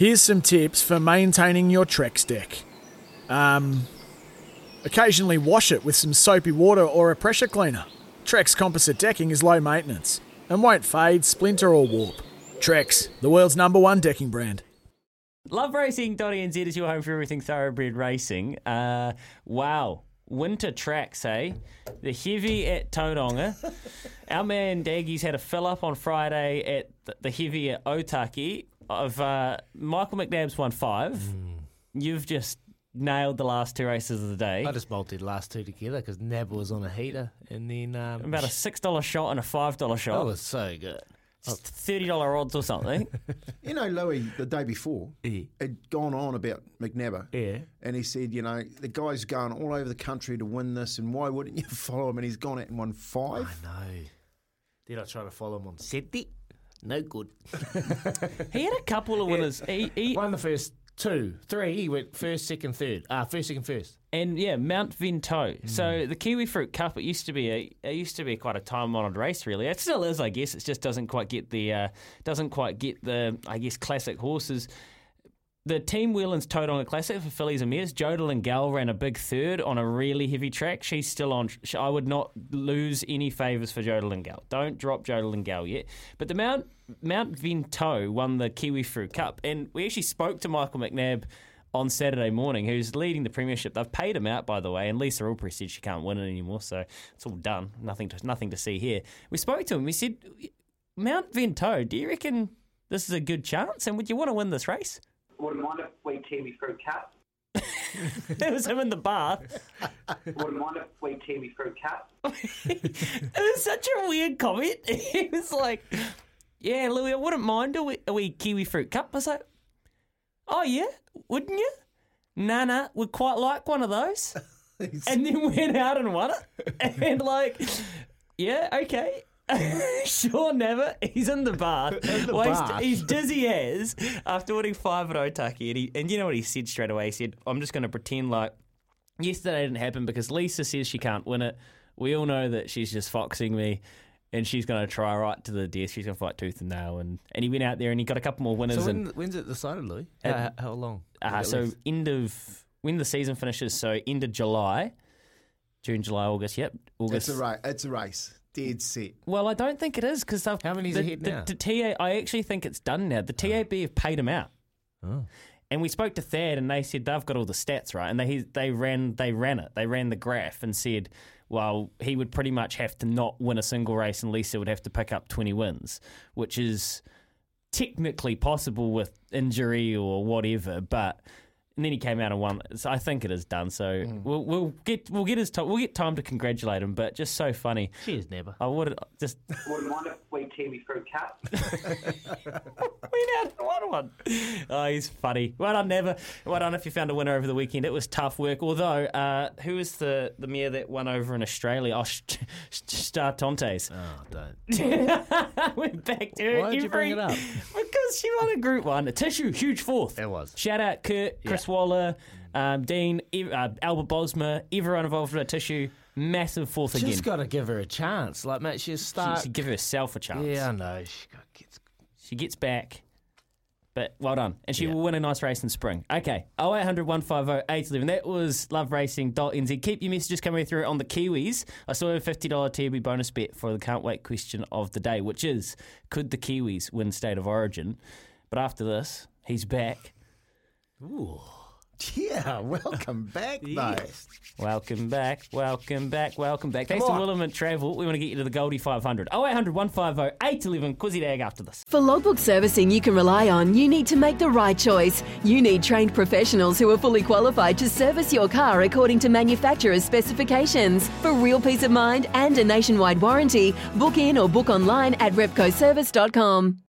Here's some tips for maintaining your Trex deck. Um, occasionally wash it with some soapy water or a pressure cleaner. Trex composite decking is low maintenance and won't fade, splinter, or warp. Trex, the world's number one decking brand. LoveRacing.nz is your home for everything thoroughbred racing. Uh, wow. Winter tracks, eh? The heavy at Tauranga. Our man Daggy's had a fill up on Friday at the heavy at Otaki. Of uh, Michael McNabb's won five. You've just nailed the last two races of the day. I just bolted the last two together because Nab was on a heater, and then um, About a six dollar shot and a five dollar shot. that was so good. Just thirty dollar odds or something. You know, Louis, the day before, Yeah. had gone on about McNabber. Yeah. And he said, you know, the guy's going all over the country to win this, and why wouldn't you follow him? And he's gone out and won five. I know. Did I try to follow him on Saturday. No good. he had a couple of winners. He, he, Won the first two, three. He went first, second, third. Ah, first, second, first. and yeah, Mount Vinto. Hmm. So the Kiwi Fruit Cup. It used to be a. It used to be quite a time-honored race. Really, it still is. I guess it just doesn't quite get the. Uh, doesn't quite get the. I guess classic horses. The Team Whelan's Tauranga Classic for fillies and mares. Jodel and Gal ran a big third on a really heavy track. She's still on. I would not lose any favours for Jodel and Gal. Don't drop Jodel and Gal yet. But the Mount Mount Vinto won the Kiwi Fruit Cup, and we actually spoke to Michael McNabb on Saturday morning, who's leading the premiership. They've paid him out, by the way, and Lisa Allpress said she can't win it anymore, so it's all done. Nothing to nothing to see here. We spoke to him. We said, Mount Vinto, do you reckon this is a good chance, and would you want to win this race? Wouldn't mind if we Kiwi Fruit Cup. It was him in the bath. Wouldn't mind if we Kiwi Fruit Cup. it was such a weird comment. He was like, "Yeah, Louis, I wouldn't mind a wee, a wee kiwi fruit cup." I was like, "Oh yeah, wouldn't you?" Nah, nah, would quite like one of those. and then went out and won it. And like, yeah, okay. sure, never. He's in the bath. Well, he's- bath. He's, dizzy as after winning five at Otaki. And, he, and you know what he said straight away? He said, I'm just going to pretend like yesterday didn't happen because Lisa says she can't win it. We all know that she's just foxing me. And she's going to try right to the death. She's going to fight tooth and nail. And, and he went out there and he got a couple more winners. So and when, when's it decided, Louis? Uh, how, how long? uh, so end of when the season finishes. So end of July, June, July, August. Yep, August. It's a race. It's a race. Dead set. Well, I don't think it is because How many's the, ahead the, now? The TA, I actually think it's done now. The TAB oh. have paid him out. Oh. And we spoke to Thad, and they said they've got all the stats right, and they they ran they ran it, they ran the graph, and said, well, he would pretty much have to not win a single race, and Lisa would have to pick up twenty wins, which is technically possible with injury or whatever, but. And then he came out and won. So I think it is done. So Hmm. we'll, we'll get we'll get his time. We'll get time to congratulate him. But just so funny. Cheers, Nebba. I would just Wouldn't mind if we Kiwi Fruit Cup. we now won one. Oh, he's funny. Well done, Never. Well done if you found a winner over the weekend. It was tough work. Although, uh, who was the, the mare that won over in Australia? Oh, Sh- Sh- Star Tontes. Oh, don't. Went back to her Why did you bring it up? Because she won a Group One. Atishu, huge fourth. It was. Shout out Kurt, Chris Waller, um, Dean, Ev- uh, Albert Bosma, everyone involved with Atishu. Massive fourth again. Just got to give her a chance. Like, mate, she'll she start. should give herself a chance. yeah, I know. She got, gets She gets back. But well done. And she Yeah. will win a nice race in spring. Okay. 0800 150 811. That was loveracing.nz. Keep your messages coming through on the Kiwis. I saw a $50 TB bonus bet for the can't wait question of the day, which is could the Kiwis win state of origin? But after this, he's back. Yeah, welcome back, though. Welcome back, welcome back, welcome back. Thanks to Williment Travel. We want to get you to the Goldie 500. 0800 150 811. Quizzy Dag after this. For logbook servicing you can rely on, you need to make the right choice. You need trained professionals who are fully qualified to service your car according to manufacturer's specifications. For real peace of mind and a nationwide warranty, book in or book online at repcoservice.com.